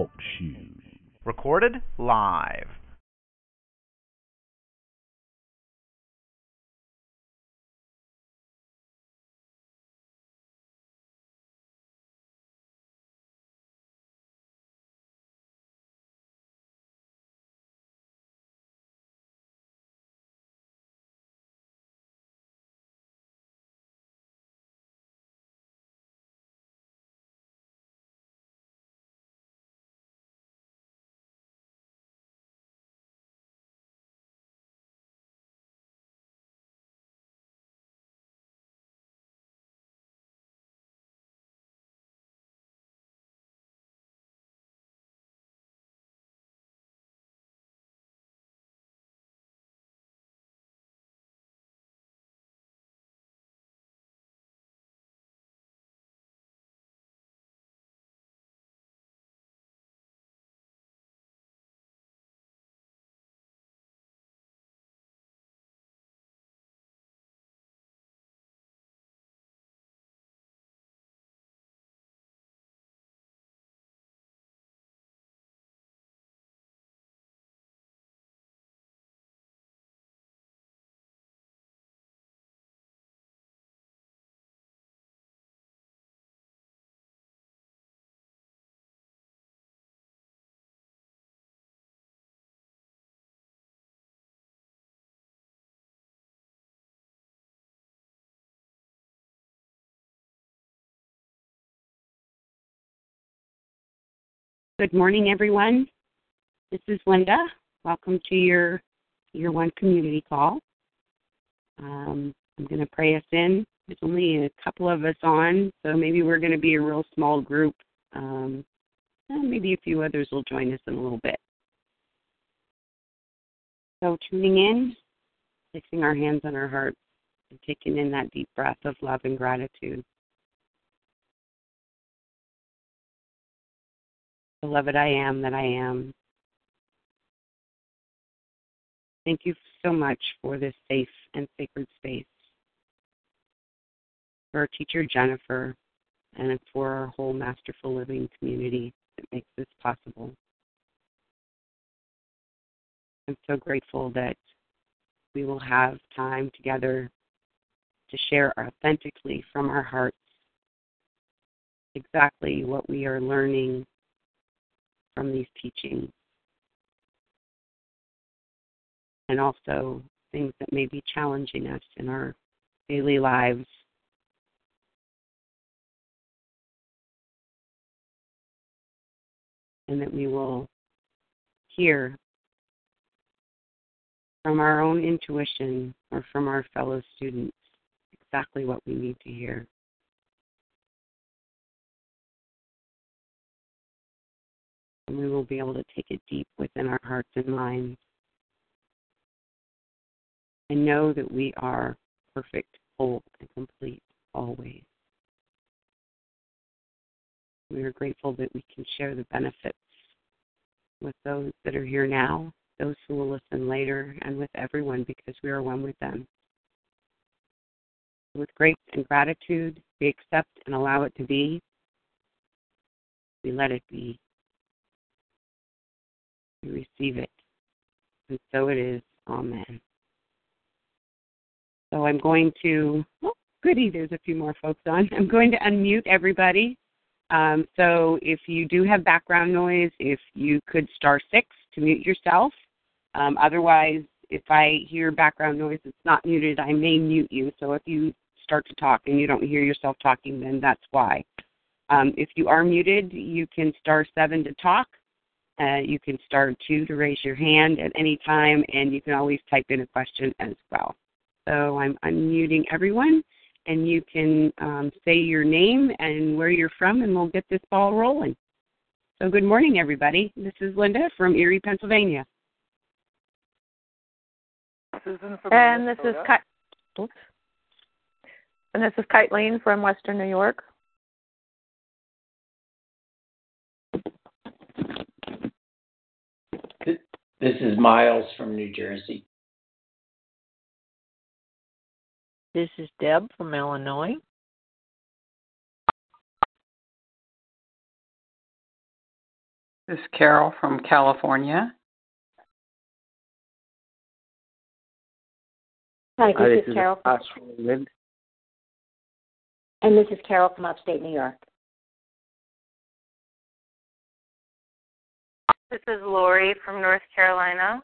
Talk. Recorded live. Good morning, everyone. This is Linda. Welcome to your your one community call. Um, I'm going to pray us in. There's only a couple of us on, so maybe we're going to be a real small group. Um, maybe a few others will join us in a little bit. So, tuning in, fixing our hands on our hearts, and taking in that deep breath of love and gratitude. Beloved, I am that I am. Thank you so much for this safe and sacred space, for our teacher Jennifer, and for our whole Masterful Living community that makes this possible. I'm so grateful that we will have time together to share authentically from our hearts exactly what we are learning from these teachings. And also things that may be challenging us in our daily lives. And that we will hear from our own intuition or from our fellow students exactly what we need to hear. And we will be able to take it deep within our hearts and minds and know that we are perfect, whole, and complete always. We are grateful that we can share the benefits with those that are here now, those who will listen later, and with everyone because we are one with them. With grace and gratitude, we accept and allow it to be. We let it be. We receive it. And so it is. Amen. So I'm going to, oh, goody, there's a few more folks on. I'm going to unmute everybody. Um, so if you do have background noise, if you could star six to mute yourself. Um, otherwise, if I hear background noise that's not muted, I may mute you. So if you start to talk and you don't hear yourself talking, then that's why. Um, if you are muted, you can star seven to talk. Uh, you can star two to raise your hand at any time, and you can always type in a question as well. So I'm unmuting everyone, and you can um, say your name and where you're from, and we'll get this ball rolling. So good morning, everybody. This is Linda from Erie, Pennsylvania. Susan from and this is Minnesota. Ki- Oops. and this is Kiteline from Western New York. This is Miles from New Jersey. This is Deb from Illinois. This is Carol from California. Hi, this, Hi, is, Carol. From, Ash and this is Carol from upstate New York. This is Lori from North Carolina.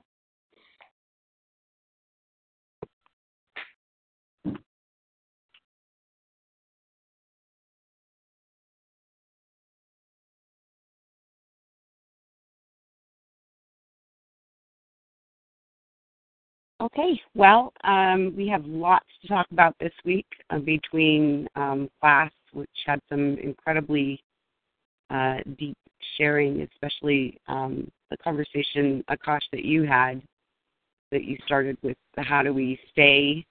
Okay, well, um, we have lots to talk about this week uh, between um, class, which had some incredibly uh, deep sharing, especially um, the conversation, Akash, that you had, that you started with how do we stay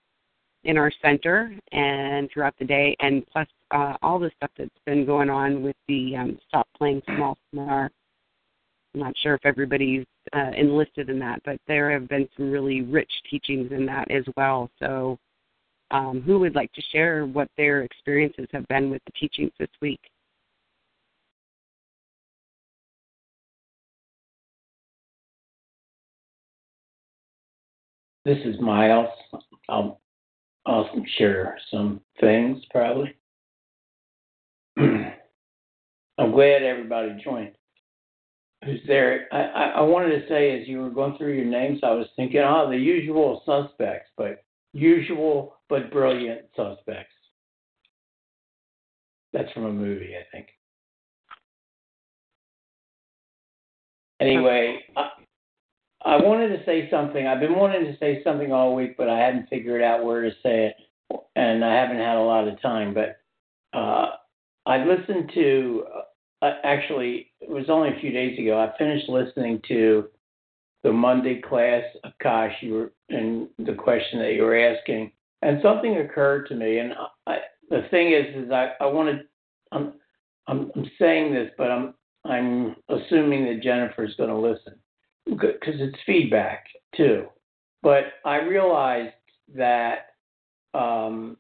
in our center and throughout the day, and plus uh, all the stuff that's been going on with the um, Stop Playing Small Seminar. I'm not sure if everybody's uh, enlisted in that, but there have been some really rich teachings in that as well. So, um, who would like to share what their experiences have been with the teachings this week? This is Miles. I'll, I'll share some things probably. I'm glad everybody joined. Who's there? I, I, wanted to say as you were going through your names, I was thinking, oh, the usual suspects, but usual but brilliant suspects. That's from a movie, I think. Anyway, I, I wanted to say something. I've been wanting to say something all week, but I hadn't figured out where to say it, and I haven't had a lot of time. But uh, I listened to, uh, actually, it was only a few days ago. I finished listening to the Monday class, Akash, you were, and the question that you were asking, and something occurred to me. And I, the thing is, is I, I wanted, I'm, I'm, I'm saying this, but I'm, I'm assuming that Jennifer's going to listen because it's feedback too. But I realized that um,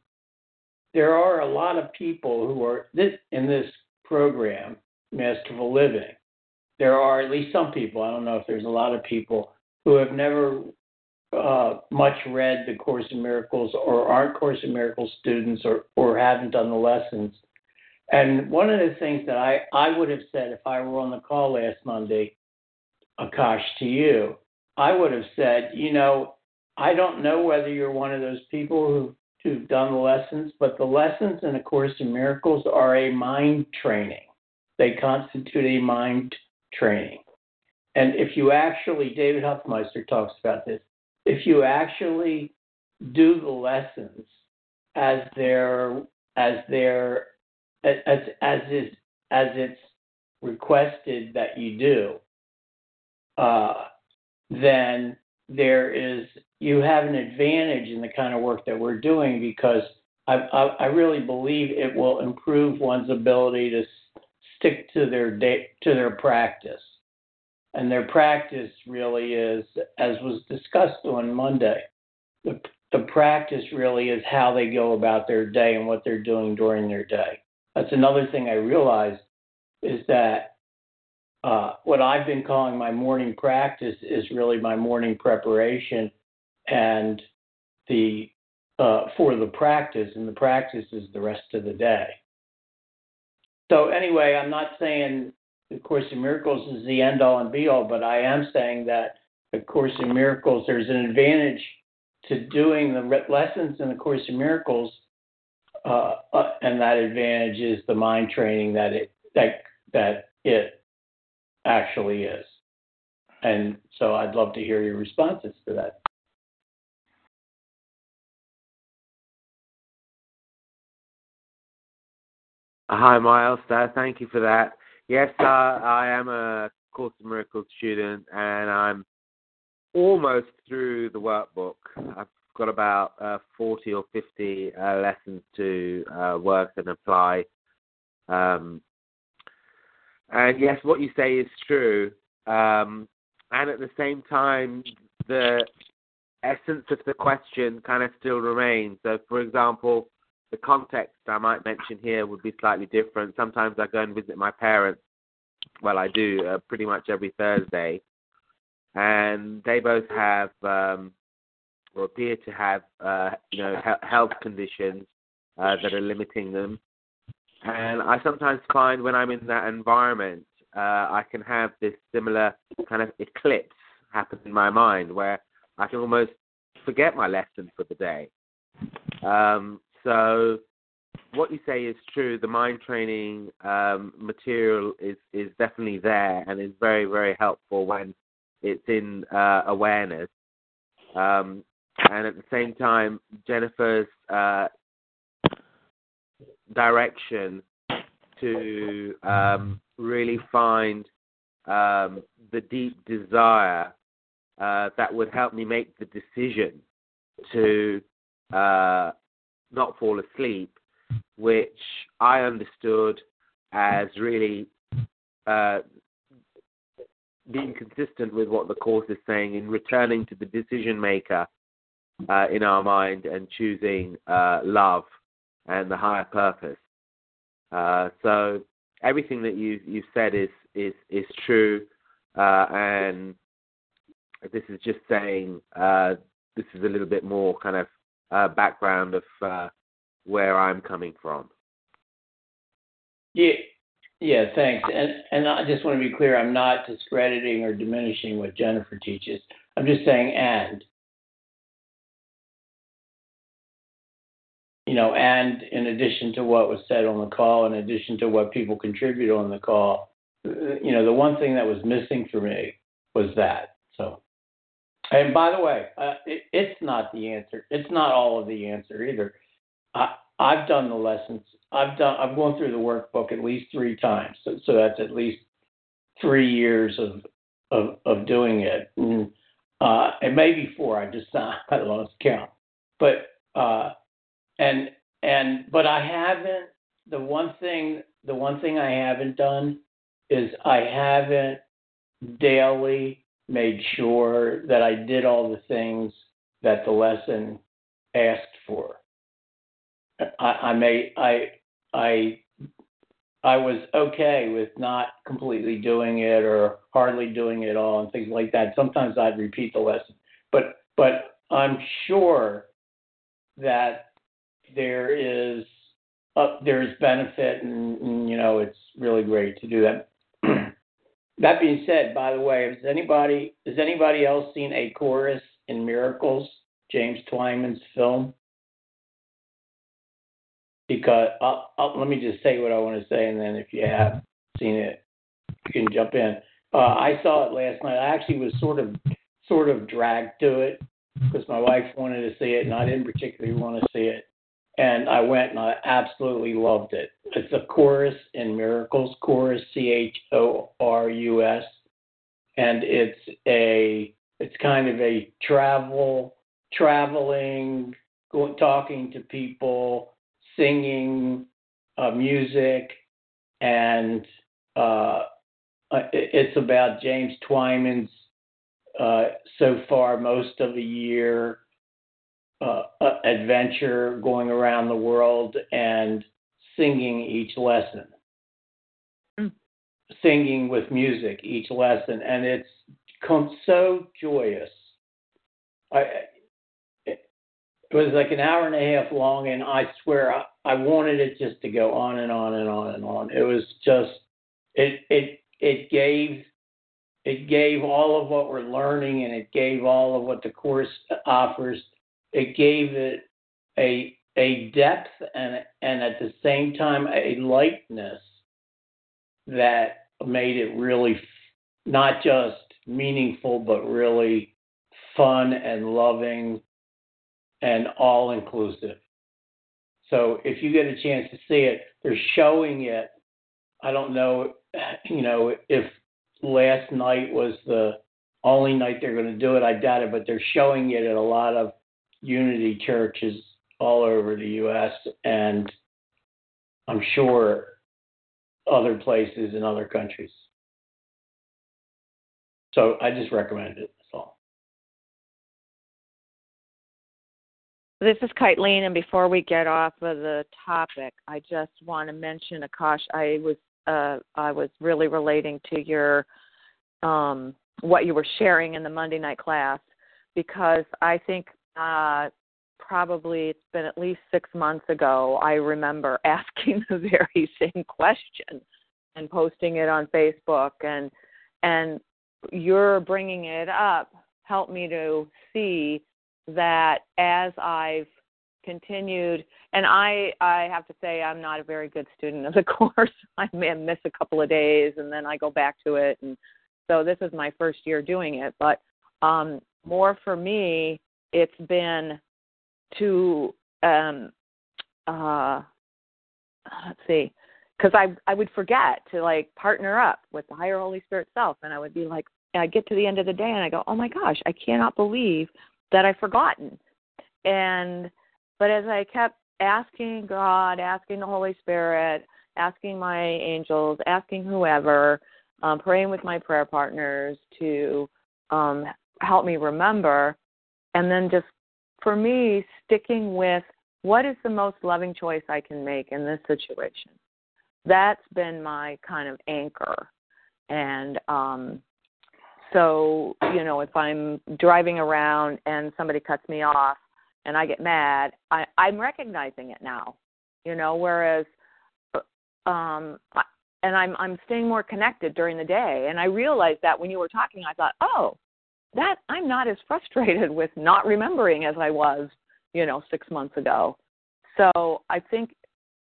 there are a lot of people who are this in this program, Masterful Living. There are at least some people. I don't know if there's a lot of people who have never uh, much read the Course in Miracles or aren't Course in Miracles students or or haven't done the lessons. And one of the things that I, I would have said if I were on the call last Monday Akash, to you, I would have said, you know, I don't know whether you're one of those people who, who've done the lessons, but the lessons in A Course in Miracles are a mind training. They constitute a mind training. And if you actually, David Hoffmeister talks about this, if you actually do the lessons as they're as they're as as is as it's requested that you do, uh, then there is you have an advantage in the kind of work that we're doing because I, I, I really believe it will improve one's ability to stick to their day, to their practice, and their practice really is, as was discussed on Monday, the the practice really is how they go about their day and what they're doing during their day. That's another thing I realized is that what I've been calling my morning practice is really my morning preparation and the uh, for the practice, and the practice is the rest of the day. So anyway, I'm not saying the Course in Miracles is the end all and be all, but I am saying that the Course in Miracles, there's an advantage to doing the lessons in the Course in Miracles, uh, uh, and that advantage is the mind training that it that that it actually is. And so I'd love to hear your responses to that. Hi, Miles. Uh, thank you for that. Yes, uh, I am a Course in Miracles student, and I'm almost through the workbook. I've got about uh, 40 or 50 uh, lessons to uh, work and apply. Um, and yes, what you say is true. Um, and at the same time, the essence of the question kind of still remains. So, for example, the context I might mention here would be slightly different. Sometimes I go and visit my parents, well, I do uh, pretty much every Thursday, and they both have um, or appear to have uh, you know he- health conditions uh, that are limiting them. And I sometimes find when I'm in that environment, uh, I can have this similar kind of eclipse happen in my mind where I can almost forget my lesson for the day. Um, so what you say is true. The mind training um, material is is definitely there and is very very helpful when it's in uh, awareness. Um, and at the same time, Jennifer's uh, direction to um, really find um, the deep desire uh, that would help me make the decision to uh, not fall asleep, which I understood as really uh, being consistent with what the course is saying in returning to the decision maker uh, in our mind and choosing uh, love and the higher purpose. Uh, so everything that you you've said is is is true, uh, and this is just saying uh, this is a little bit more kind of uh, background of uh, where I'm coming from. Yeah, yeah, thanks. And and I just want to be clear, I'm not discrediting or diminishing what Jennifer teaches. I'm just saying and. You know, and in addition to what was said on the call, in addition to what people contributed on the call, you know, the one thing that was missing for me was that. So, and by the way, uh, it, it's not the answer. It's not all of the answer either. I, I've done the lessons. I've done. I've gone through the workbook at least three times. So, so that's at least three years of of, of doing it. And, uh, it may be four. I just I lost count. But uh, and and but I haven't. The one thing the one thing I haven't done is I haven't daily made sure that I did all the things that the lesson asked for. I, I may I I I was okay with not completely doing it or hardly doing it all and things like that. Sometimes I'd repeat the lesson, but but I'm sure that there is uh, there is benefit and, and you know it's really great to do that. that being said, by the way, has anybody has anybody else seen a chorus in Miracles, James Twyman's film? Because I'll, I'll, let me just say what I want to say, and then if you have seen it, you can jump in. Uh, I saw it last night. I actually was sort of sort of dragged to it because my wife wanted to see it, and I didn't particularly want to see it and I went and I absolutely loved it. It's a chorus in Miracles, chorus C H O R U S, and it's a it's kind of a travel traveling, going, talking to people, singing uh, music, and uh, it's about James Twyman's uh, so far most of the year uh, adventure going around the world and singing each lesson. Mm. Singing with music each lesson, and it's come so joyous. I it was like an hour and a half long, and I swear I, I wanted it just to go on and on and on and on. It was just it it it gave it gave all of what we're learning, and it gave all of what the course offers it gave it a a depth and and at the same time a lightness that made it really not just meaningful but really fun and loving and all inclusive. So if you get a chance to see it, they're showing it. I don't know, you know, if last night was the only night they're going to do it. I doubt it, but they're showing it at a lot of Unity churches all over the U.S. and I'm sure other places in other countries. So I just recommend it. All. This is Kiteline, and before we get off of the topic, I just want to mention a caution. I was uh, I was really relating to your um, what you were sharing in the Monday night class because I think uh, probably it's been at least six months ago. I remember asking the very same question and posting it on Facebook, and and you're bringing it up helped me to see that as I've continued and I I have to say I'm not a very good student of the course. I may miss a couple of days and then I go back to it and so this is my first year doing it, but um more for me it's been to um uh let's see because I I would forget to like partner up with the higher Holy Spirit self, and I would be like, I get to the end of the day and I go, oh my gosh, I cannot believe that I've forgotten. And but as I kept asking God, asking the Holy Spirit, asking my angels, asking whoever, um, praying with my prayer partners to um, help me remember, and then just for me sticking with what is the most loving choice I can make in this situation. That's been my kind of anchor. And um so, you know, if I'm driving around and somebody cuts me off and I get mad, I I'm recognizing it now. You know, whereas um and I'm I'm staying more connected during the day and I realized that when you were talking I thought, "Oh, that I'm not as frustrated with not remembering as I was, you know, 6 months ago." So, I think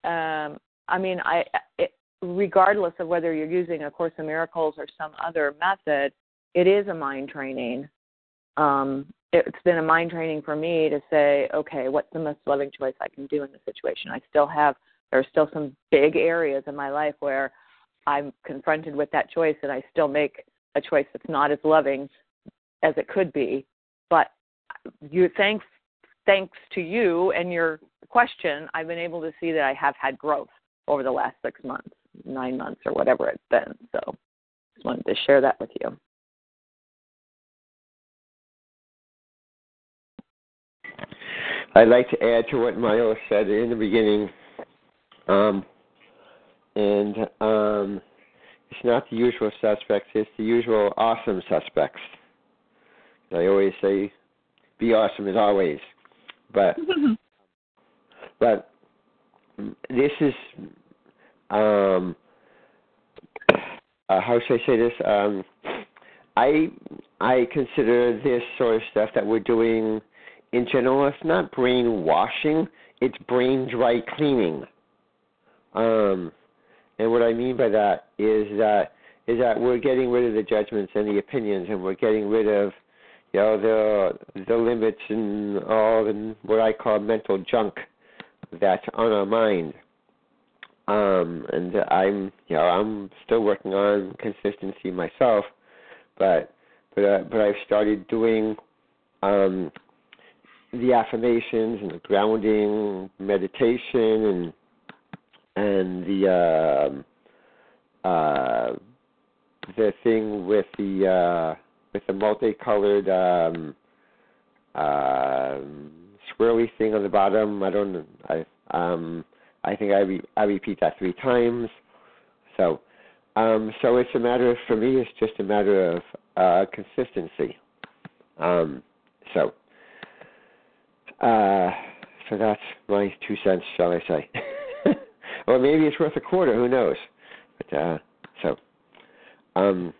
um I mean, I it, regardless of whether you're using a course in miracles or some other method, it is a mind training. Um, it's been a mind training for me to say, okay, what's the most loving choice I can do in this situation? I still have there are still some big areas in my life where I'm confronted with that choice and I still make a choice that's not as loving as it could be. But you thanks thanks to you and your question, I've been able to see that I have had growth over the last six months, nine months, or whatever it's been. So just wanted to share that with you. I'd like to add to what Miles said in the beginning. Um, and um, it's not the usual suspects, it's the usual awesome suspects. I always say, be awesome as always. But but this is um uh, how should I say this? Um I I consider this sort of stuff that we're doing in general it's not brainwashing, it's brain dry cleaning. Um and what I mean by that is that is that we're getting rid of the judgments and the opinions and we're getting rid of you know the the limits and all the what I call mental junk that's on our mind. Um, and I'm, you know, I'm still working on consistency myself, but but uh, but I've started doing um, the affirmations and the grounding meditation and and the uh, uh, the thing with the uh, with the multicolored um, uh, thing on the bottom. I don't. I um. I think I re, I repeat that three times. So, um. So it's a matter of for me. It's just a matter of uh, consistency. Um. So. Uh. So that's my two cents, shall I say? or maybe it's worth a quarter. Who knows? But uh. So. Um.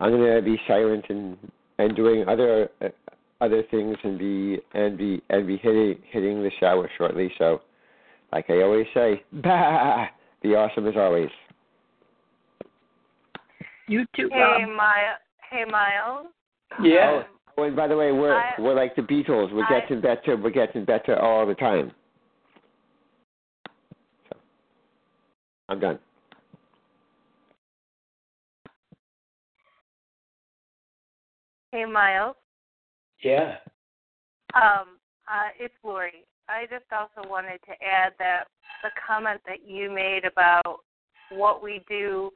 I'm going to be silent and and doing other uh, other things and be and be and be hitting hitting the shower shortly. So, like I always say, bah, be awesome as always. You too, Hey, Miles. Hey, Miles. Yeah. Oh, and by the way, we're I- we're like the Beatles. We're I- getting better. We're getting better all the time. So, I'm done. Hey, Miles. Yeah. Um, uh, it's Lori. I just also wanted to add that the comment that you made about what we do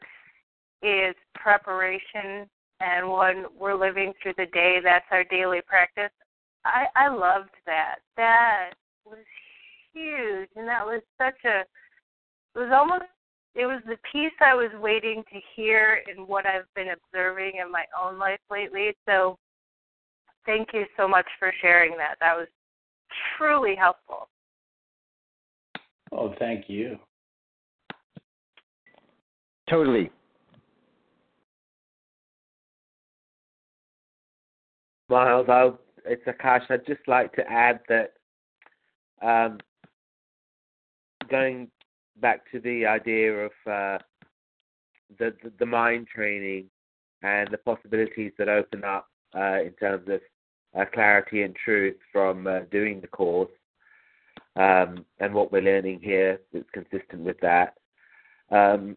is preparation, and when we're living through the day, that's our daily practice. I, I loved that. That was huge, and that was such a. It was almost it was the piece I was waiting to hear in what I've been observing in my own life lately. So thank you so much for sharing that. That was truly helpful. Oh, thank you. Totally. Miles, I'll, it's Akash. I'd just like to add that um, going back to the idea of uh, the, the, the mind training and the possibilities that open up uh, in terms of uh, clarity and truth from uh, doing the course, um, and what we're learning here that's consistent with that. Um,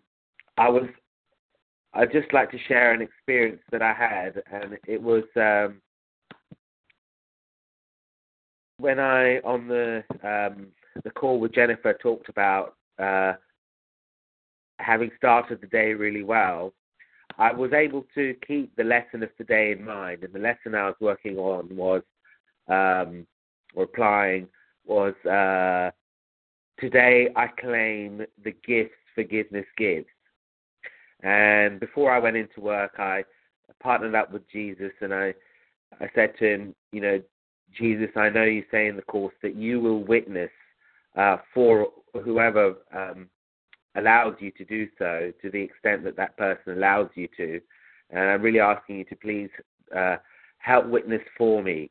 I was, I'd just like to share an experience that I had, and it was um, when I on the um, the call with Jennifer talked about uh, having started the day really well. I was able to keep the lesson of today in mind, and the lesson I was working on was, um, or applying, was uh, today I claim the gifts forgiveness gives. And before I went into work, I partnered up with Jesus, and I, I said to him, you know, Jesus, I know you say in the course that you will witness uh, for whoever um, allows you to do so, to the extent that that person allows you to. And I'm really asking you to please uh, help witness for me,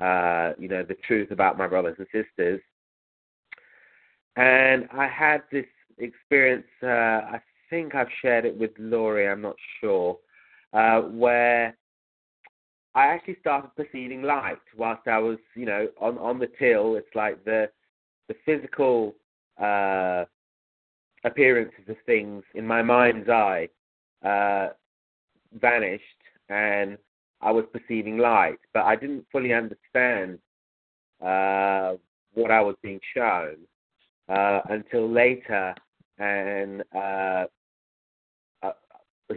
uh, you know, the truth about my brothers and sisters. And I had this experience. Uh, I think I've shared it with Lori. I'm not sure. Uh, where I actually started perceiving light whilst I was, you know, on on the till. It's like the the physical uh, appearances of things in my mind's eye uh, vanished, and I was perceiving light, but I didn't fully understand uh, what I was being shown uh, until later, and uh, uh,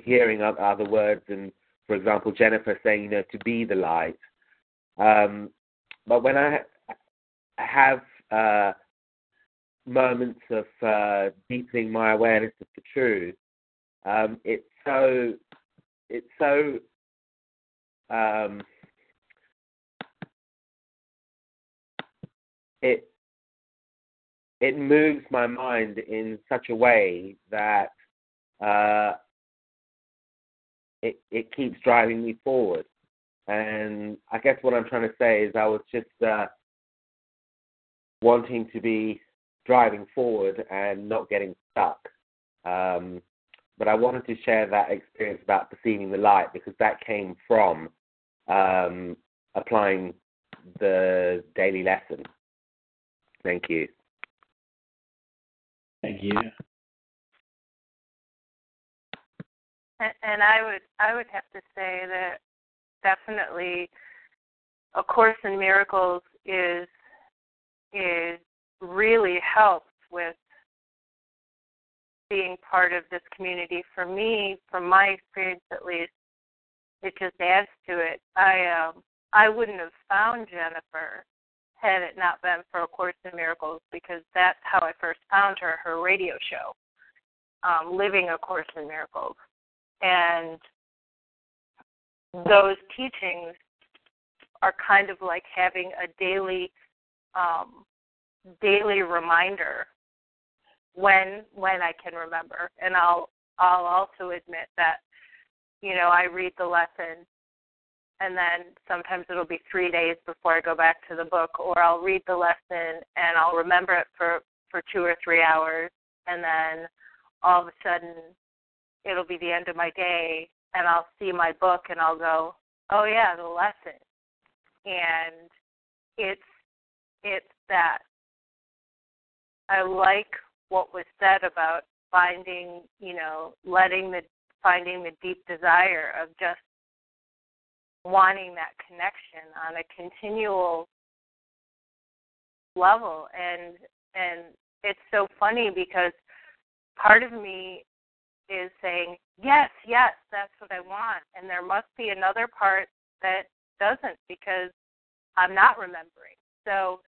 hearing other words, and for example, Jennifer saying, you know, to be the light. Um, but when I have uh, moments of uh, deepening my awareness of the truth, um, it's so it's so um, it it moves my mind in such a way that uh, it it keeps driving me forward. And I guess what I'm trying to say is I was just uh, wanting to be driving forward and not getting stuck. Um, but I wanted to share that experience about perceiving the light because that came from um, applying the daily lesson. Thank you. Thank you. And I would I would have to say that definitely a course in miracles is is really helps with being part of this community. For me, from my experience at least, it just adds to it. I um I wouldn't have found Jennifer had it not been for A Course in Miracles because that's how I first found her, her radio show, um, Living A Course in Miracles. And those teachings are kind of like having a daily um, daily reminder when when I can remember. And I'll I'll also admit that, you know, I read the lesson and then sometimes it'll be three days before I go back to the book or I'll read the lesson and I'll remember it for, for two or three hours and then all of a sudden it'll be the end of my day and I'll see my book and I'll go, Oh yeah, the lesson and it's it's that I like what was said about finding, you know, letting the finding the deep desire of just wanting that connection on a continual level. And and it's so funny because part of me is saying yes yes that's what i want. And there must be another part that doesn't because i'm not remembering. So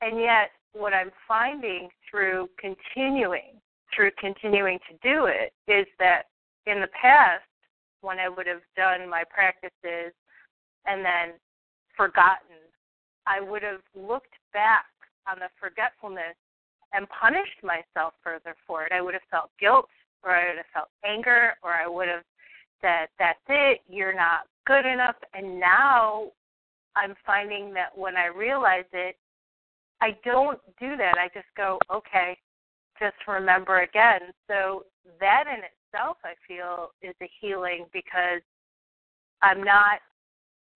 and yet what I'm finding through continuing through continuing to do it is that in the past, when I would have done my practices and then forgotten, I would have looked back on the forgetfulness and punished myself further for it. I would have felt guilt or I would have felt anger or I would have said, That's it, you're not good enough. And now I'm finding that when I realize it, I don't do that. I just go, Okay, just remember again. So that in itself I feel is a healing because I'm not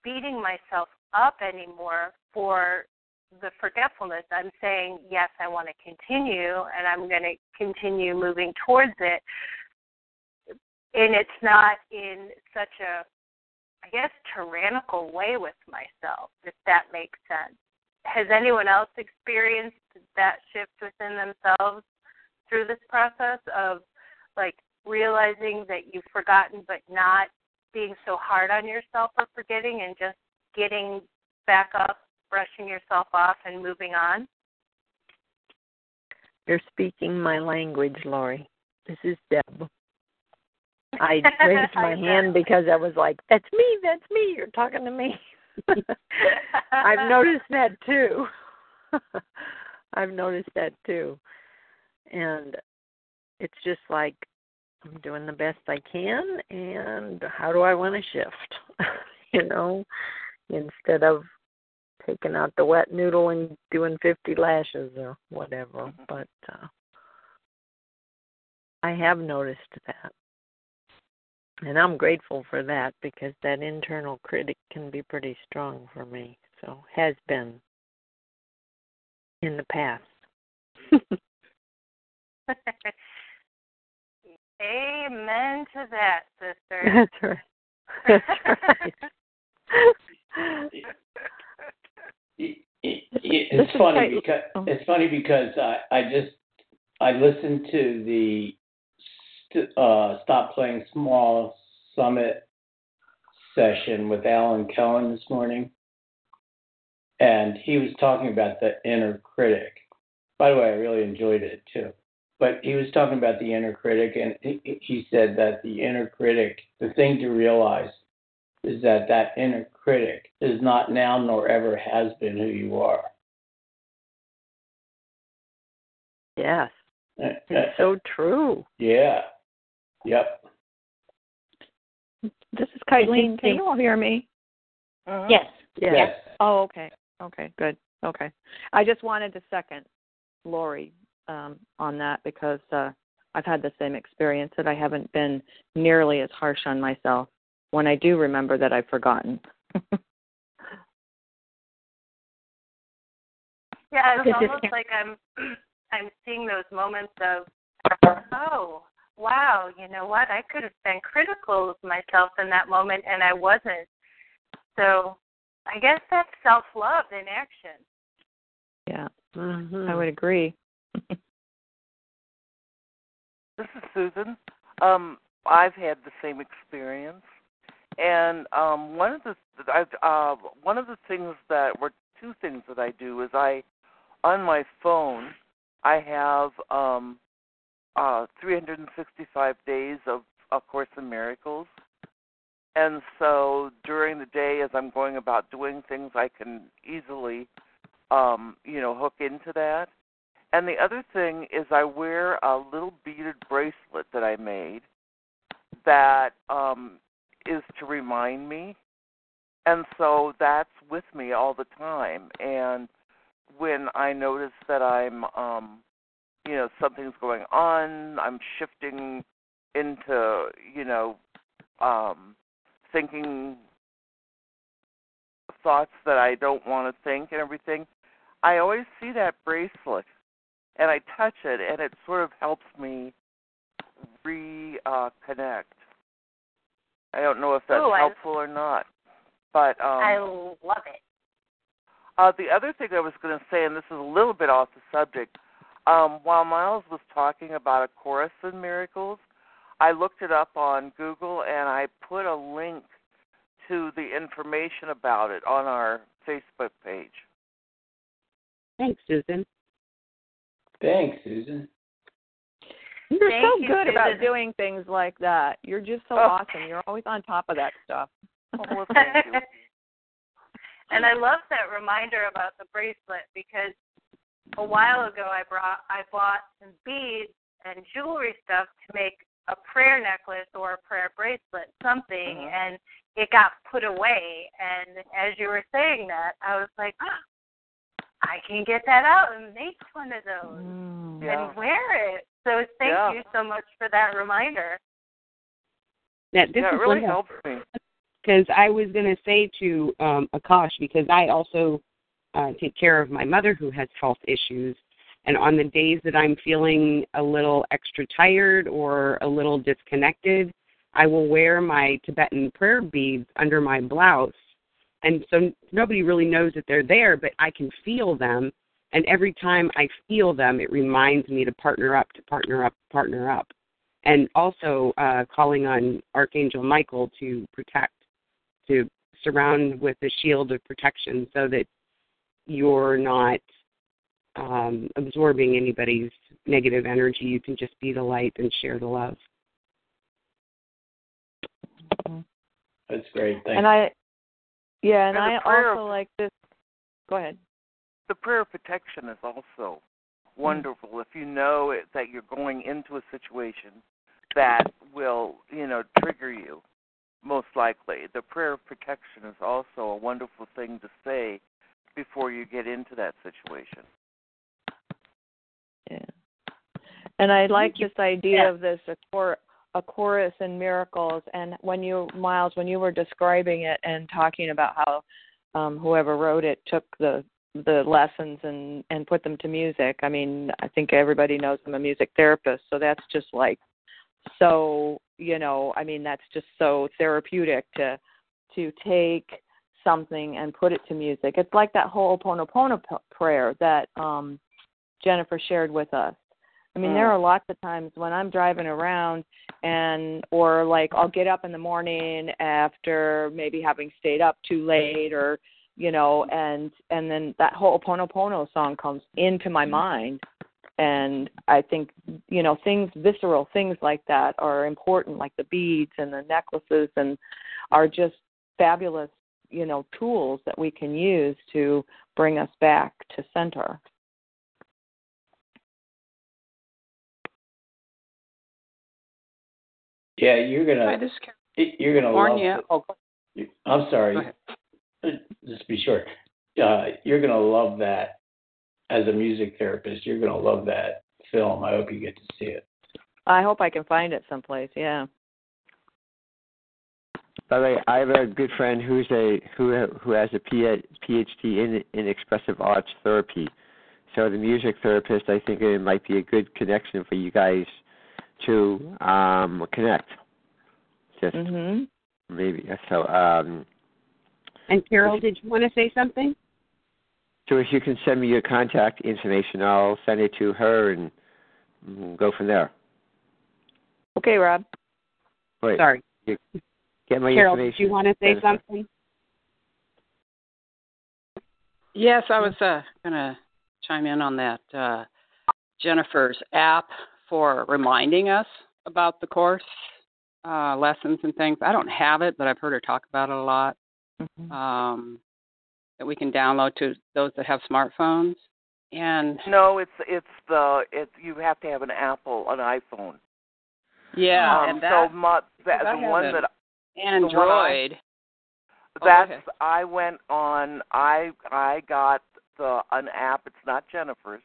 beating myself up anymore for the forgetfulness. I'm saying, yes, I want to continue and I'm going to continue moving towards it. And it's not in such a, I guess, tyrannical way with myself, if that makes sense. Has anyone else experienced that shift within themselves through this process of like realizing that you've forgotten but not being so hard on yourself for forgetting and just getting back up, brushing yourself off, and moving on? You're speaking my language, Lori. This is Deb. I raised my hand because I was like, "That's me, that's me. You're talking to me." I've noticed that too. I've noticed that too. And it's just like I'm doing the best I can and how do I want to shift? you know, instead of taking out the wet noodle and doing 50 lashes or whatever. Mm-hmm. But uh I have noticed that. And I'm grateful for that because that internal critic can be pretty strong for me. So has been in the past. Amen to that, sister. That's right. That's right. it's funny because oh. it's funny because I I just I listened to the uh, Stop Playing Small Summit session with Alan Cohen this morning, and he was talking about the inner critic. By the way, I really enjoyed it too. But he was talking about the inner critic, and he, he said that the inner critic, the thing to realize is that that inner critic is not now nor ever has been who you are. Yes. It's so true. Yeah. Yep. This is Kylene. Can you all hear me? Uh-huh. Yes. yes. Yes. Oh, okay. Okay, good. Okay. I just wanted to second Lori um, on that because uh, I've had the same experience that I haven't been nearly as harsh on myself when I do remember that I've forgotten. yeah, it's almost like I'm I'm seeing those moments of oh wow, you know what? I could have been critical of myself in that moment and I wasn't. So I guess that's self love in action. Yeah. Mm-hmm. I would agree. this is Susan. Um, I've had the same experience, and um, one of the I, uh, one of the things that were two things that I do is I on my phone I have um, uh, 365 days of A Course in Miracles, and so during the day as I'm going about doing things, I can easily um, you know hook into that and the other thing is I wear a little beaded bracelet that I made that um is to remind me. And so that's with me all the time. And when I notice that I'm um you know, something's going on, I'm shifting into, you know, um thinking thoughts that I don't want to think and everything, I always see that bracelet and I touch it, and it sort of helps me reconnect. Uh, I don't know if that's Ooh, helpful or not, but um, I love it. Uh, the other thing I was going to say, and this is a little bit off the subject, um, while Miles was talking about A Course in Miracles, I looked it up on Google and I put a link to the information about it on our Facebook page. Thanks, Susan. Thanks, Susan. You're Thank so you, good about doing things like that. You're just so Oh. awesome. You're always on top of that stuff. Oh, well, thank you. and I love that reminder about the bracelet because a while ago I brought I bought some beads and jewelry stuff to make a prayer necklace or a prayer bracelet, something, Mhm. and it got put away. And as you were saying that, I was like, ah, I can get that out and make one of those Mm. Yeah. and wear it. So thank Yeah. you so much for that reminder. Now, this yeah, is it really Linda. helps me. because I was going to say to um, Akash because I also uh, take care of my mother who has health issues, and on the days that I'm feeling a little extra tired or a little disconnected, I will wear my Tibetan prayer beads under my blouse, and so nobody really knows that they're there, but I can feel them. And every time I feel them, it reminds me to partner up, to partner up, partner up. And also uh, calling on Archangel Michael to protect to surround with a shield of protection so that you're not um, absorbing anybody's negative energy. You can just be the light and share the love. That's great. Thank And I, yeah, and, And I also of- like this. Go ahead. The prayer of protection is also wonderful. If you know it, that you're going into a situation that will, you know, trigger you, most likely. The prayer of protection is also a wonderful thing to say before you get into that situation. Yeah. And I like this idea Yeah. of this a, chor- a chorus in miracles. And when you, Miles, when you were describing it and talking about how um, whoever wrote it took the the lessons and and put them to music. I mean, I think everybody knows I'm a music therapist, so that's just like so. You know, I mean, that's just so therapeutic to to take something and put it to music. It's like that whole Ho'oponopono p- prayer that um Jennifer shared with us. I mean, Mm. there are lots of times when I'm driving around and or like I'll get up in the morning after maybe having stayed up too late or you know and and then that whole Ho'oponopono song comes into my mind and I think you know things visceral things like that are important like the beads and the necklaces and are just fabulous you know tools that we can use to bring us back to center. Yeah, you're gonna this is you're gonna California. love. Oh, it. I'm sorry. Just be short. Uh, you're gonna love that as a music therapist. You're gonna love that film. I hope you get to see it. I hope I can find it someplace. Yeah. By the way, I have a good friend who's a who who has a PhD in in expressive arts therapy. So the music therapist, I think it might be a good connection for you guys to um connect. Just Mhm. maybe so. Um, And Carol, did you want to say something? so if you can send me your contact information, I'll send it to her and mm, go from there. Okay, Rob. Wait, Sorry. Get my Carol, did information. you want to say something? Yes, I was uh, going to chime in on that. Uh, Jennifer's app for reminding us about the course uh, lessons and things. I don't have it, but I've heard her talk about it a lot. Mm-hmm. Um, that we can download to those that have smartphones. And No, it's it's the it you have to have an Apple, an iPhone. yeah, um, and that so my, that, the one an that Android. Oh, go that's ahead. I went on I I got the an app. It's not Jennifer's.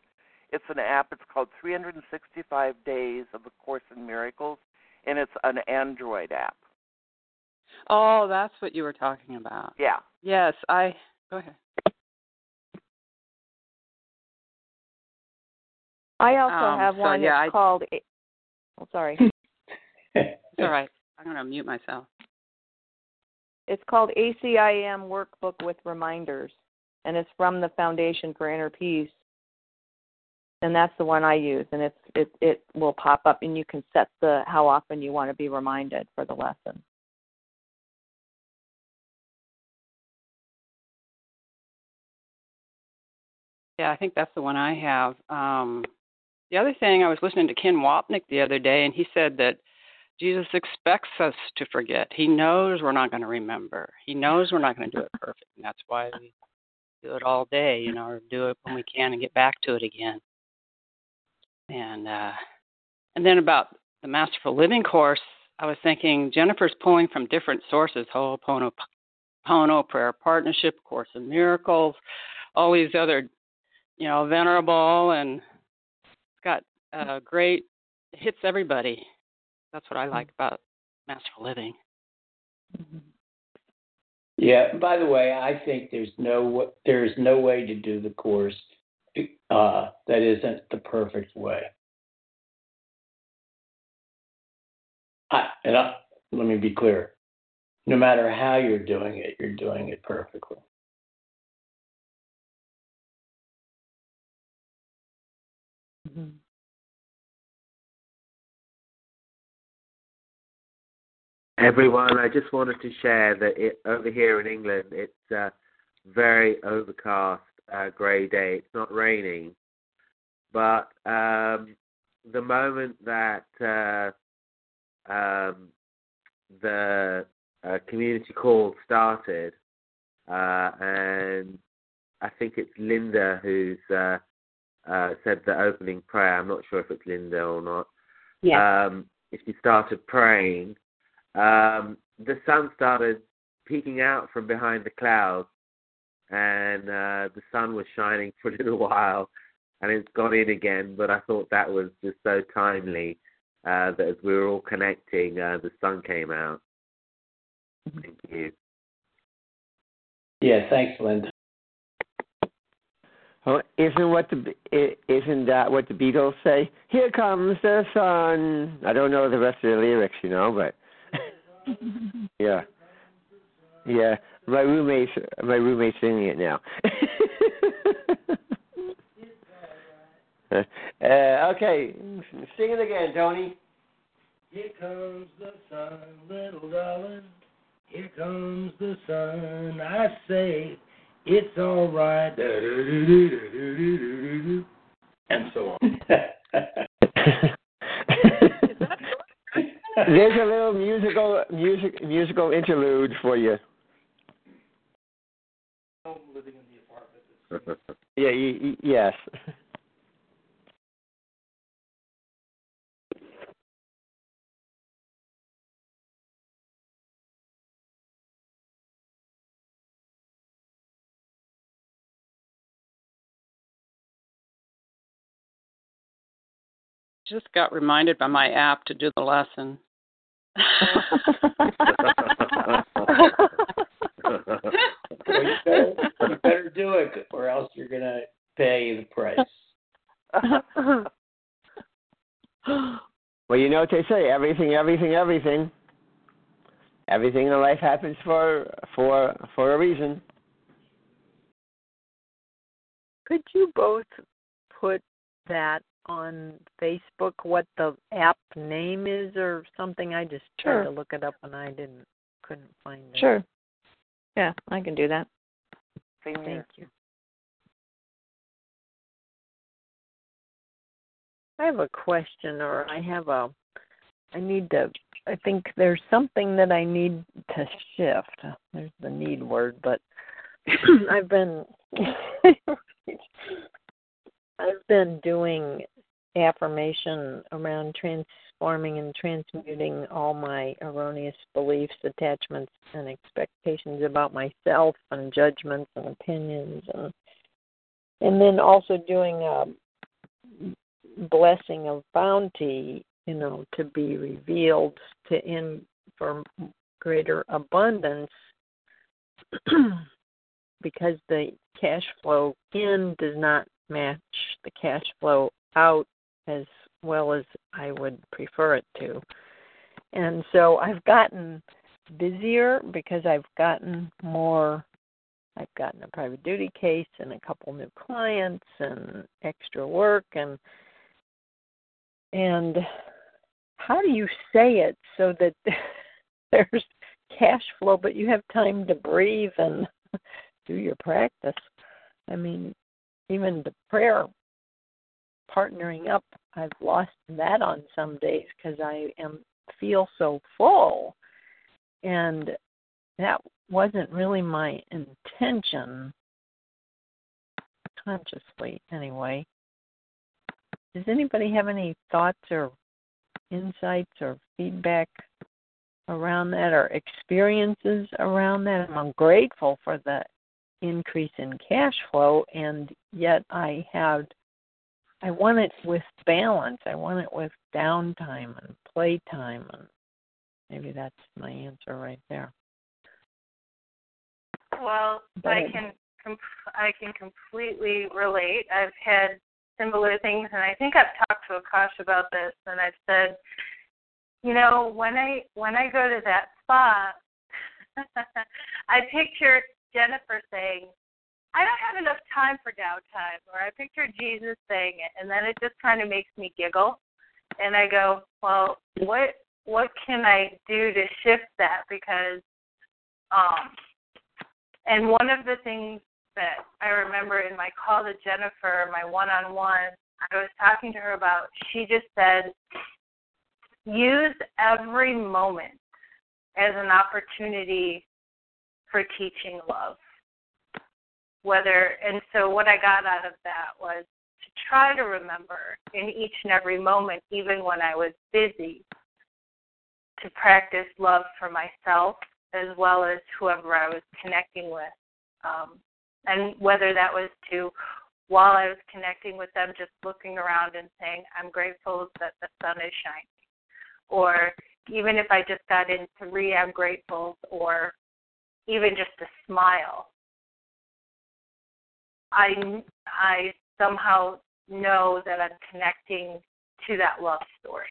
It's an app. It's called 365 Days of the Course in Miracles, and it's an Android app. Oh, that's what you were talking about. Yeah. Yes, I go ahead. I also Um, have so, one yeah, that's I- called. A- Oh, sorry. It's all right. I'm going to mute myself. It's called ACIM Workbook with Reminders, and it's from the Foundation for Inner Peace. And that's the one I use, and it's it it will pop up, and you can set the how often you want to be reminded for the lesson. Yeah, I think that's the one I have. Um, the other thing, I was listening to Ken Wapnick the other day, and he said that Jesus expects us to forget. He knows we're not going to remember. He knows we're not going to do it perfect, and that's why we do it all day, you know, or do it when we can and get back to it again. And uh, and then about the Masterful Living course, I was thinking Jennifer's pulling from different sources: Ho'oponopono, Prayer Partnership, Course in Miracles, all these other, you know, Venerable, and it's got uh, great hits everybody. That's what I like about Masterful Living. Yeah. By the way, I think there's no there's no way to do the course uh, that isn't the perfect way. I, and I, let me be clear. No matter how you're doing it, you're doing it perfectly. Mm-hmm. Everyone, I just wanted to share that it, over here in England, it's a very overcast, uh, grey day. It's not raining, but um, the moment that uh, um, the uh, community call started, uh, and I think it's Linda who's uh, uh, said the opening prayer. I'm not sure if it's Linda or not. Yeah. Um, if she started praying, um, the sun started peeking out from behind the clouds, and uh, the sun was shining for a little while, and it's gone in again. But I thought that was just so timely uh, that as we were all connecting, uh, the sun came out. Thank you. Yeah, thanks, Linda. Oh, isn't what the isn't that what the Beatles say? Here comes the sun. I don't know the rest of the lyrics, you know, but yeah, yeah. My roommate's my roommate's singing it now. uh, okay, sing it again, Tony. Here comes the sun, little darling. Here comes the sun. I say it's all right. And so on. There's a little musical music musical interlude for you. Living in the apartment. Yeah, y- y- yes. Just got reminded by my app to do the lesson. well, you, better, you better do it, or else you're gonna pay the price. well, you know what they say: everything, everything, everything. Everything in life happens for for for a reason. Could you both put that on Facebook what the app name is or something? I just tried Sure. to look it up and I didn't couldn't find it. Sure. Yeah, I can do that. Same Thank here. you. I have a question or I have a I need to I think there's something that I need to shift. There's the need word, but I've been I've been doing affirmation around transforming and transmuting all my erroneous beliefs, attachments, and expectations about myself, and judgments and opinions, and and then also doing a blessing of bounty, you know, to be revealed to in for greater abundance because the cash flow in does not match the cash flow out as well as I would prefer it to. And so I've gotten busier because I've gotten more I've gotten a private duty case and a couple new clients and extra work and and how do you say it so that there's cash flow but you have time to breathe and do your practice? I mean, even the prayer partnering up. I've lost that on some days because I am feel so full, and that wasn't really my intention consciously anyway. Does anybody have any thoughts or insights or feedback around that or experiences around that? I'm grateful for the increase in cash flow and yet I have I want it with balance. I want it with downtime and playtime and maybe that's my answer right there. Well, I can I can completely relate. I've had similar things, and I think I've talked to Akash about this, and I've said, you know, when I when I go to that spot, I picture Jennifer saying, I don't have enough time for downtime, or I picture Jesus saying it, and then it just kind of makes me giggle, and I go, well, what what can I do to shift that? Because, um, and one of the things that I remember in my call to Jennifer, my one on one, I was talking to her about, she just said, use every moment as an opportunity for teaching love. Whether, and so what I got out of that was to try to remember in each and every moment, even when I was busy, to practice love for myself as well as whoever I was connecting with. Um, and whether that was to while I was connecting with them, just looking around and saying, I'm grateful that the sun is shining. Or even if I just got in three I'm grateful, or even just a smile. I, I somehow know that I'm connecting to that love story.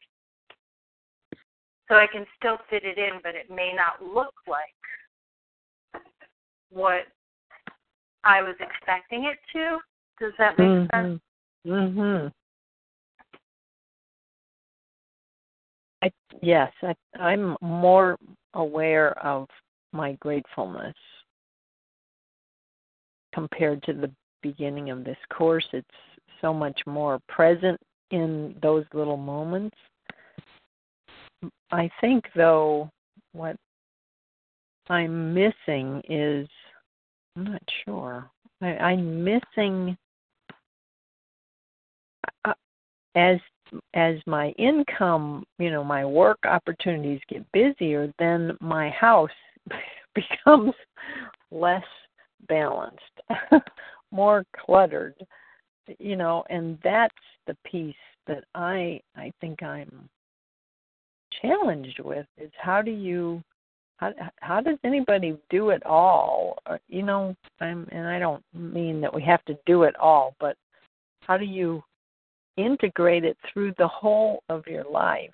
So I can still fit it in, but it may not look like what I was expecting it to. Does that make mm-hmm. sense? Mhm. I yes, I I'm more aware of my gratefulness compared to the beginning of this course. It's so much more present in those little moments. I think though what I'm missing is I'm not sure. I, I'm missing uh, as as my income, you know, my work opportunities get busier, then my house becomes less balanced, more cluttered, you know, and that's the piece that I I think I'm challenged with is how do you how how does anybody do it all? Uh, you know, I'm and I don't mean that we have to do it all, but how do you integrate it through the whole of your life?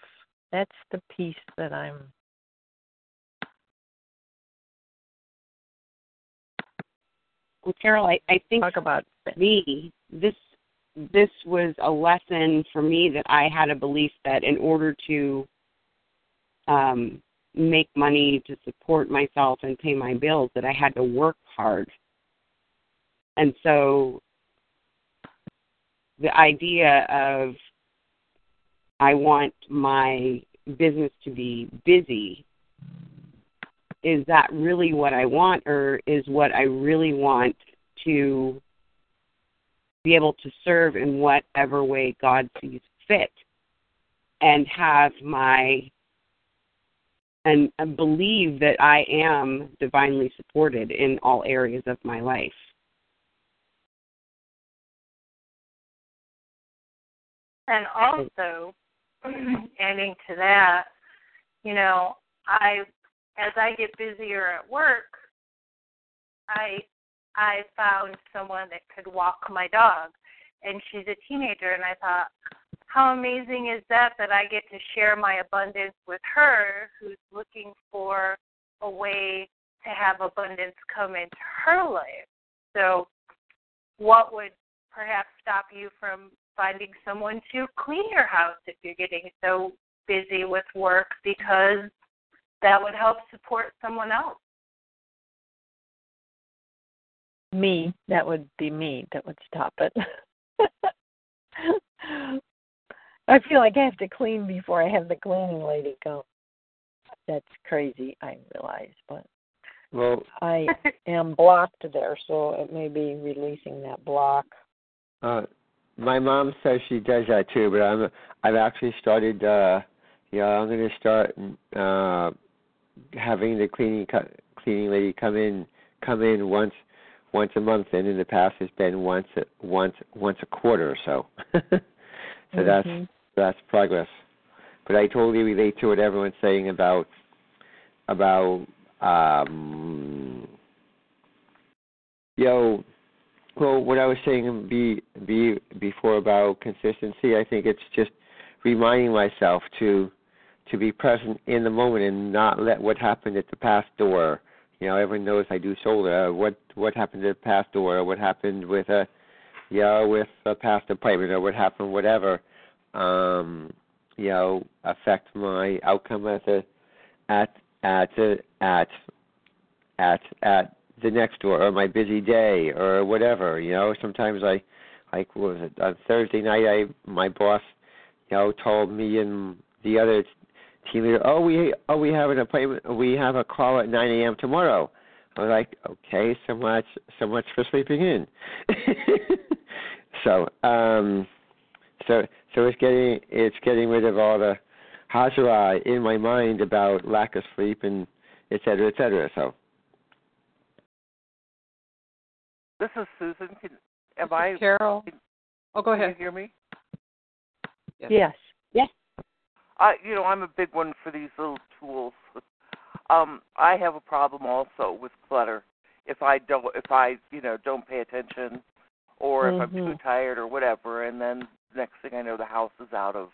That's the piece that I'm Well, Carol, I, I think talk about me. This this was a lesson for me that I had a belief that in order to um, make money to support myself and pay my bills that I had to work hard. And so the idea of I want my business to be busy is that really what I want or is what I really want to be able to serve in whatever way God sees fit and have my and, and believe that I am divinely supported in all areas of my life. And also, adding to that, you know, I as I get busier at work, I I found someone that could walk my dog, and she's a teenager, and I thought, how amazing is that that I get to share my abundance with her who's looking for a way to have abundance come into her life. So what would perhaps stop you from finding someone to clean your house if you're getting so busy with work because that would help support someone else. Me, that would be me that would stop it. I feel like I have to clean before I have the cleaning lady come. That's crazy, I realize, but Well, I am blocked there, so it may be releasing that block. uh, my mom says she does that too, but I'm I've actually started. uh Yeah, I'm going to start uh having the cleaning co- cleaning lady come in come in once once a month, and in the past it's been once a, once once a quarter or so. so that's Mhm. that's progress. But I totally relate to what everyone's saying about about um yo well what I was saying be be before about consistency, I think it's just reminding myself to to be present in the moment and not let what happened at the past door. You know, everyone knows I do solar. Uh, what what happened at the past door? Or what happened with a yeah with a past appointment or what happened whatever um you know affect my outcome at the at at the at at at the next door or my busy day or whatever you know sometimes i like was it on thursday night i my boss you know told me and the other team leader oh we oh we have an appointment we have a call at nine am tomorrow i was like okay so much so much for sleeping in so um so so it's getting it's getting rid of all the hazara in my mind about lack of sleep and et cetera, et cetera. So This is Susan. Can, am I? Carol. Oh, go Can you ahead. hear me? Yes. Yes. I, you know, I'm a big one for these little tools. Um, I have a problem also with clutter. If I don't, if I, you know, don't pay attention, or if I'm too Mhm. tired or whatever, and then next thing I know, the house is out of,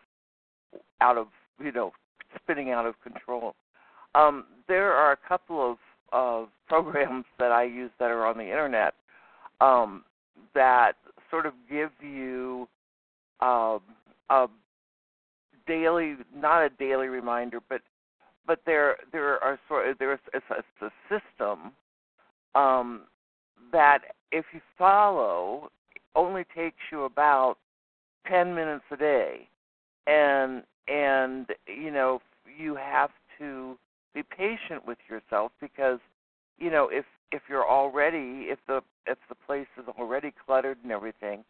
out of, you know, spinning out of control. Um, there are a couple of of programs that I use that are on the internet um, that sort of give you um, a daily, not a daily reminder, but but there there are sort of there's it's a, a system um, that if you follow only takes you about ten minutes a day, and and you know you have to be patient with yourself because you know if if you're already if the if the place is already cluttered and everything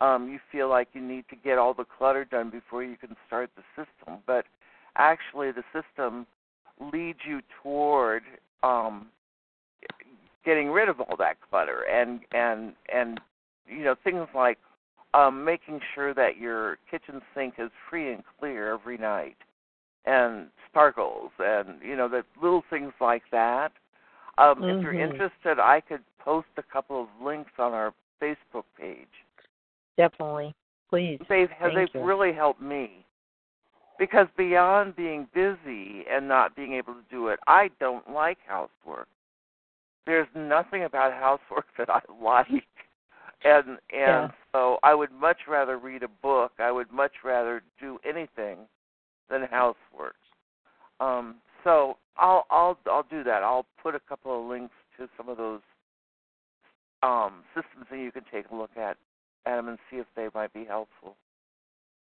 um you feel like you need to get all the clutter done before you can start the system. But actually the system leads you toward um getting rid of all that clutter and and and you know things like um making sure that your kitchen sink is free and clear every night and sparkles and you know the little things like that. Um if you're Mhm. interested i could post a couple of links on our facebook page Definitely. Please. they've they've you. really helped me because beyond being busy and not being able to do it i don't like housework there's nothing about housework that i like and and Yeah. so i would much rather read a book i would much rather do anything than housework um so i'll i'll i'll do that i'll put a couple of links to some of those um systems that you can take a look at them and see if they might be helpful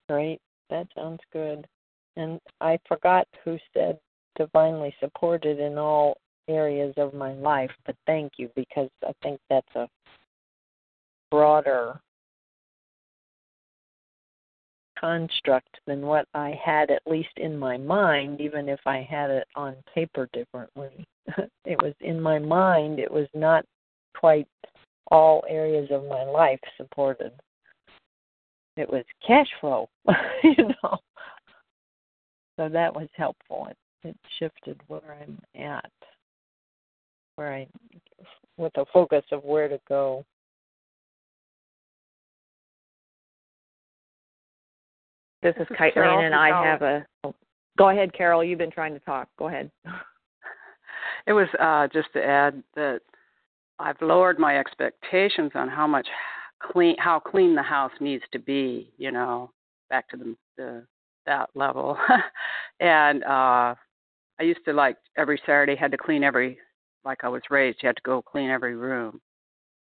Great. That sounds good. And I forgot who said divinely supported in all areas of my life, but thank you because I think that's a broader construct than what I had at least in my mind, even if I had it on paper differently. it was in my mind, it was not quite all areas of my life supported. It was cash flow, you know. So that was helpful. It it shifted where I'm at, where I, with a focus of where to go. This is This is Kaitlyn, Carol and I have a. oh, Go ahead, Carol. You've been trying to talk. Go ahead. It was uh, just to add that I've lowered my expectations on how much clean, how clean the house needs to be. You know, back to the, the that level. and uh, I used to like every Saturday had to clean every, like I was raised, you had to go clean every room.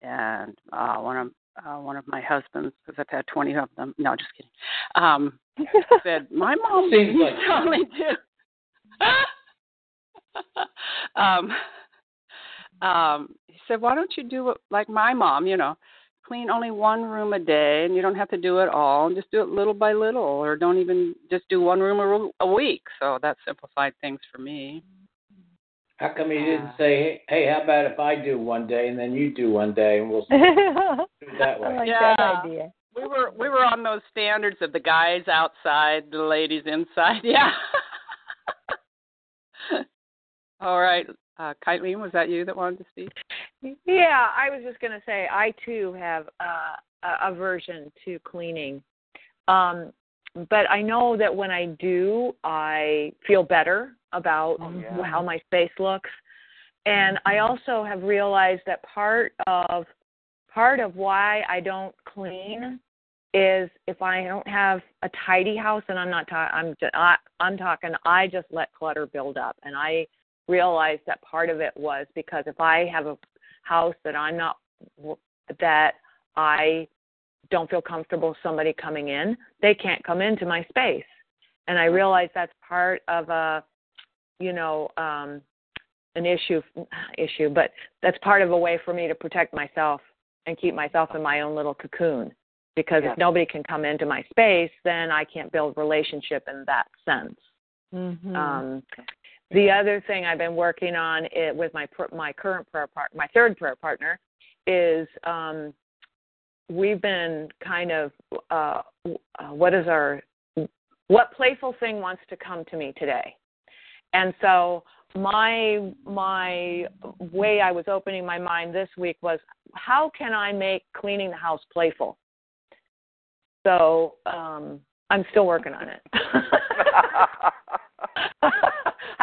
And uh, one of uh, one of my husbands, because I've had 20 of them. No, just kidding. Um, said, My mom Seems like- to tell me um, um, he said, Why don't you do it like my mom, you know? Clean only one room a day, and you don't have to do it all. And Just do it little by little, or don't even just do one room a, a week. So that simplified things for me. How come you didn't say, hey, how about if I do one day and then you do one day and we'll do it that way? I like Yeah. that idea. We were we were on those standards of the guys outside, the ladies inside. Yeah. All right, uh, Kylene, was that you that wanted to speak? Yeah, I was just going to say I too have uh, a aversion to cleaning. Um, but I know that when I do, I feel better about Oh, yeah. how my space looks. And I also have realized that part of part of why I don't clean is if I don't have a tidy house, and I'm not ta- I'm ju- I, I'm talking I just let clutter build up, and I realized that part of it was because if I have a house that I'm not that I don't feel comfortable somebody coming in, they can't come into my space. And I realize that's part of a you know, um an issue issue, but that's part of a way for me to protect myself and keep myself in my own little cocoon. Because Yeah. if nobody can come into my space, then I can't build relationship in that sense. Mm-hmm. Um, the other thing I've been working on it, with my my current prayer part, my third prayer partner, is um, we've been kind of uh, uh, what is our what playful thing wants to come to me today, and so my my way I was opening my mind this week was how can I make cleaning the house playful. So um, I'm still working on it.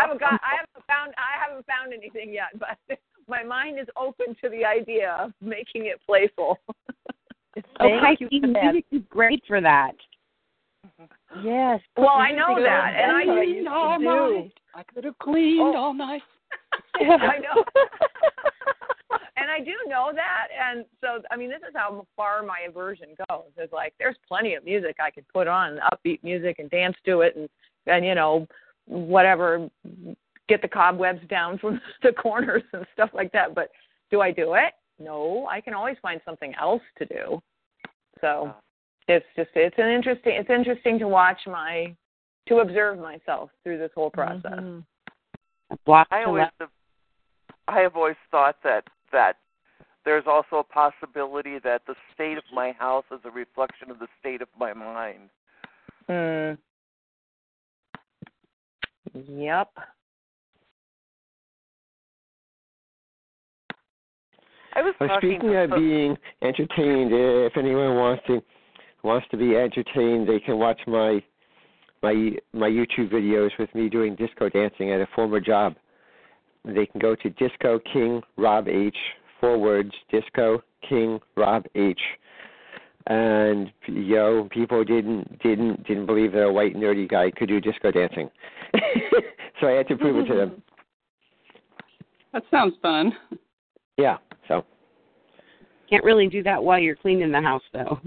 I haven't got I haven't found I haven't found anything yet, but my mind is open to the idea of making it playful. Oh, Thank you Kylene, for that. music is great for that. Mm-hmm. Yes. Well, I know that, and I what used used to to do. do. I could have cleaned Oh. all night. I know. and I do know that, and so I mean, this is how far my aversion goes. It's like there's plenty of music I could put on, upbeat music, and dance to it, and and you know, whatever, get the cobwebs down from the corners and stuff like that. But do I do it? No, I can always find something else to do. So it's just it's an interesting it's interesting to watch my to observe myself through this whole process. Mhm. A I always have, I have always thought that that there's also a possibility that the state of my house is a reflection of the state of my mind. Mm. Yep. I was Well, speaking of being entertained, uh, if anyone wants to wants to be entertained, they can watch my my my YouTube videos with me doing disco dancing at a former job. They can go to Disco King Rob H. Four words: Disco King Rob H. And yo, people didn't didn't didn't believe that a white nerdy guy could do disco dancing, so I had to prove it to them. That sounds fun. Yeah, so Can't really do that while you're cleaning the house, though.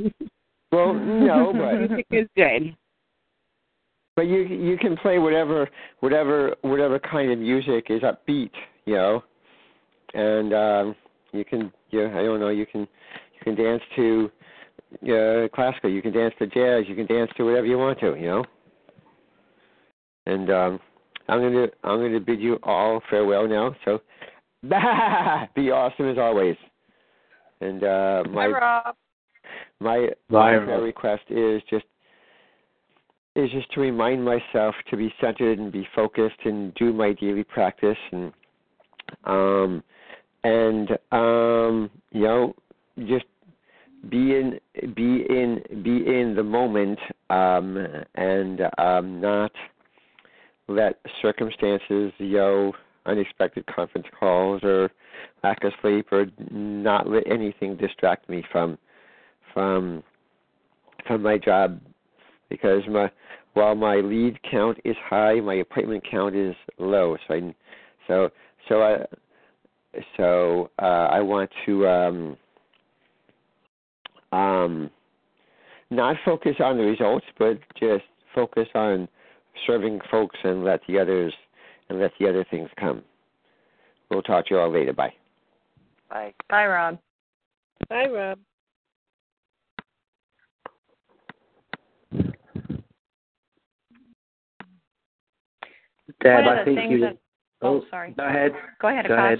well, no, but music is good. But you you can play whatever whatever whatever kind of music is upbeat, you know, and um, you can yeah I don't know you can you can dance to uh, classical, you can dance to jazz, you can dance to whatever you want to, you know. And um, I'm gonna I'm gonna bid you all farewell now. So be awesome as always. And uh, my Hi, my Bye, my Rob. request is just is just to remind myself to be centered and be focused and do my daily practice and um and um you know just be in be in be in the moment um and um not let circumstances know unexpected conference calls or lack of sleep or not let anything distract me from from from my job because my while my lead count is high, my appointment count is low. So I so so I so uh, I want to um, um, not focus on the results, but just focus on serving folks and let the others and let the other things come. We'll talk to you all later. Bye. Bye. Bye, Rob. Bye, Rob. Deb, I think you. that- oh, sorry. Go ahead. Go ahead, Go Akash. ahead.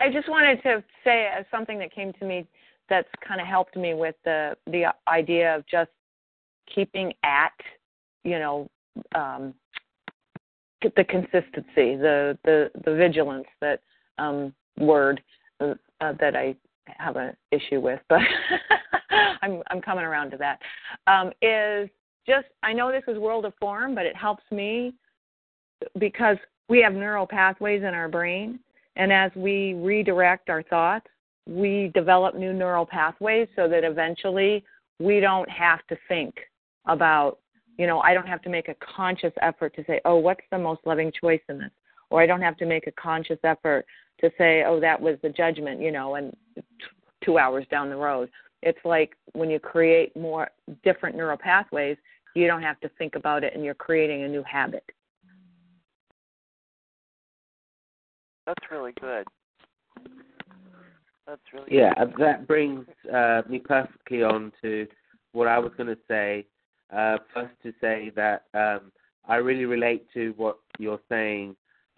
I just wanted to say uh, something that came to me that's kind of helped me with the the idea of just keeping at, you know, um, the consistency, the the the vigilance that um, word uh, uh, that I have an issue with, but I'm I'm coming around to that. Um, is just I know this is world of form, but it helps me because we have neural pathways in our brain, and as we redirect our thoughts, we develop new neural pathways so that eventually we don't have to think about, you know, I don't have to make a conscious effort to say, oh, what's the most loving choice in this? Or I don't have to make a conscious effort to say, oh, that was the judgment, you know, and t- two hours down the road. It's like when you create more different neural pathways, you don't have to think about it and you're creating a new habit. That's really good. That's really Yeah, that brings uh, me perfectly on to what I was going to say. Uh, first, to say that um, I really relate to what you're saying,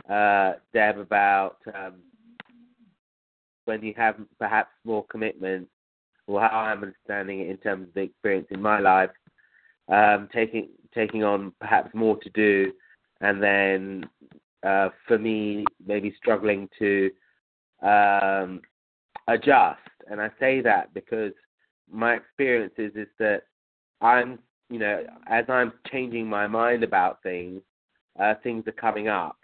uh, Deb, about um, when you have perhaps more commitment, or how I'm understanding it in terms of the experience in my life, um, taking taking on perhaps more to do, and then uh, for me maybe struggling to um, adjust. And I say that because my experience is, is that I'm, you know, as I'm changing my mind about things, uh, things are coming up.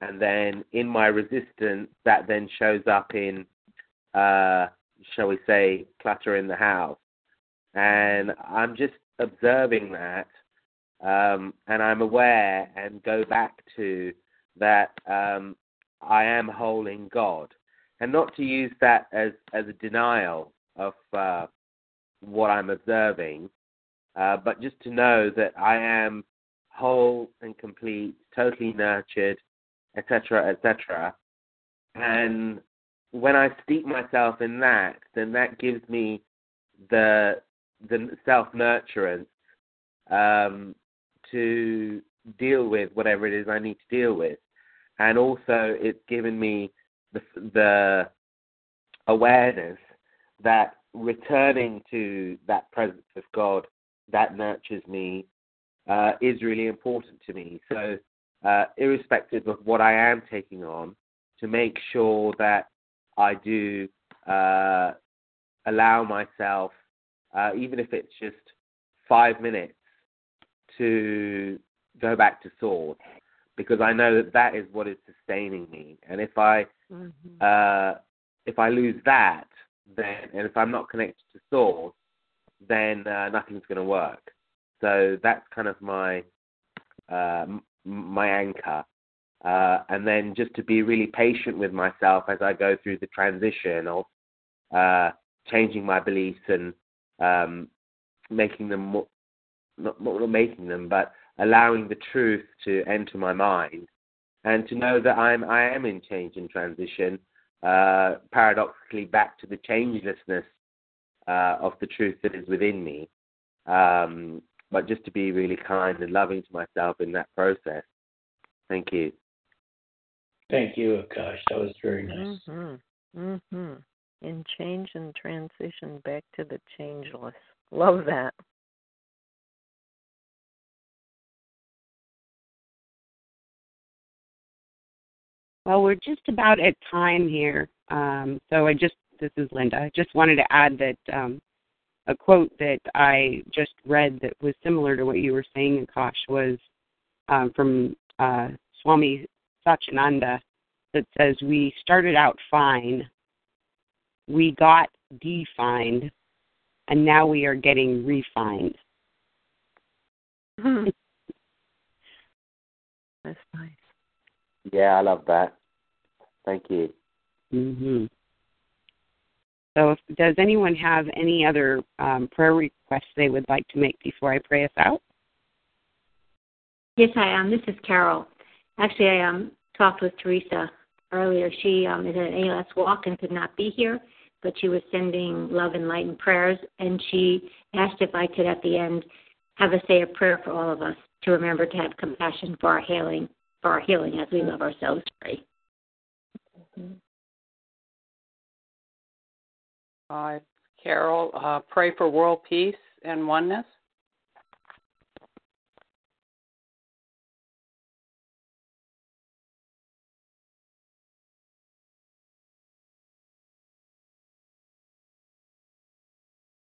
And then in my resistance, that then shows up in, uh, shall we say, clutter in the house. And I'm just observing that. Um, and I'm aware and go back to that um, I am whole in God and not to use that as as a denial of uh, what I'm observing, uh, but just to know that I am whole and complete, totally nurtured, etc., etc. And when I steep myself in that, then that gives me the the self nurturance um, to deal with whatever it is I need to deal with, and also it's given me the, the awareness that returning to that presence of God that nurtures me uh, is really important to me. So, uh, irrespective of what I am taking on, to make sure that I do uh, allow myself, uh, even if it's just five minutes, to go back to source because I know that that is what is sustaining me. And if I Mm-hmm. uh, if I lose that, then and if I'm not connected to source, then uh, nothing's going to work. So that's kind of my uh, m- my anchor. Uh, and then just to be really patient with myself as I go through the transition of uh, changing my beliefs and um, making them more, not, not making them, but allowing the truth to enter my mind and to know that I'm I am in change and transition, uh, paradoxically back to the changelessness uh, of the truth that is within me. Um, but just to be really kind and loving to myself in that process. Thank you. Thank you, Akash. That was very nice. Mhm. Mhm. In change and transition back to the changeless. Love that. Well, we're just about at time here. Um, so I just, this is Linda. I just wanted to add that um, a quote that I just read that was similar to what you were saying, Akash, was um, from uh, Swami Satchidananda that says, We started out fine, we got defined, and now we are getting refined. That's nice. Yeah, I love that. Thank you. hmm So, if, does anyone have any other um, prayer requests they would like to make before I pray us out? Yes, I am. This is Carol. Actually, I um, talked with Teresa earlier. She um, is at an ALS walk and could not be here, but she was sending love and light and prayers, and she asked if I could at the end have a say a prayer for all of us to remember to have compassion for our healing, for our healing as we love ourselves free. Uh, Carol, uh, pray for world peace and oneness.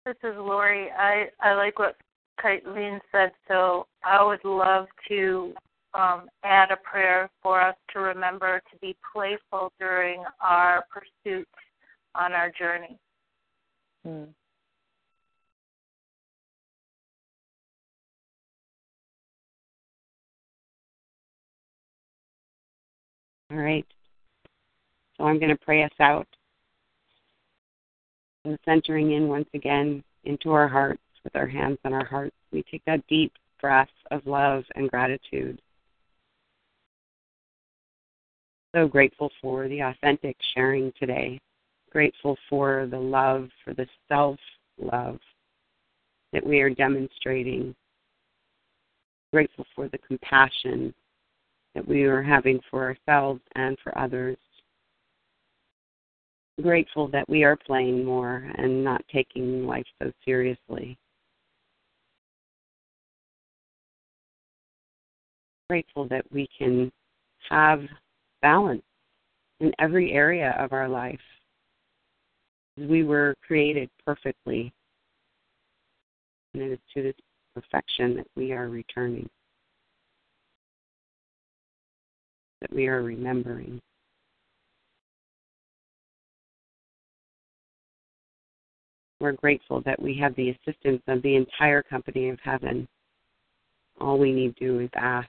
This is Lori. I, I like what Kaitlyn said, so I would love to um, add a prayer for us to remember to be playful during our pursuit on our journey. Mm. All right. So I'm going to pray us out. And centering in once again into our hearts with our hands on our hearts, we take that deep breath of love and gratitude. So grateful for the authentic sharing today. Grateful for the love, for the self love that we are demonstrating. Grateful for the compassion that we are having for ourselves and for others grateful that we are playing more and not taking life so seriously. Grateful that we can have balance in every area of our life. We were created perfectly, and it is to this perfection that we are returning, that we are remembering. We're grateful that we have the assistance of the entire company of heaven. All we need to do is ask.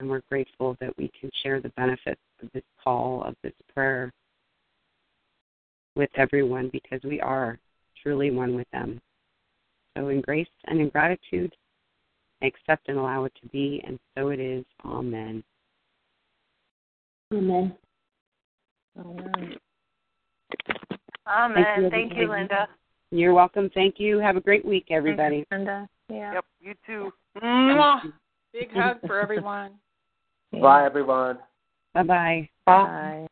And we're grateful that we can share the benefits of this call, of this prayer with everyone because we are truly one with them. So, in grace and in gratitude, accept and allow it to be, and so it is. Amen. Amen. Amen. Thank you, Thank you, Linda. You're welcome. Thank you. Have a great week, everybody. Linda. Yeah. Yep, you too. Mwah. Big hug for everyone. Bye, everyone. Bye-bye. Bye.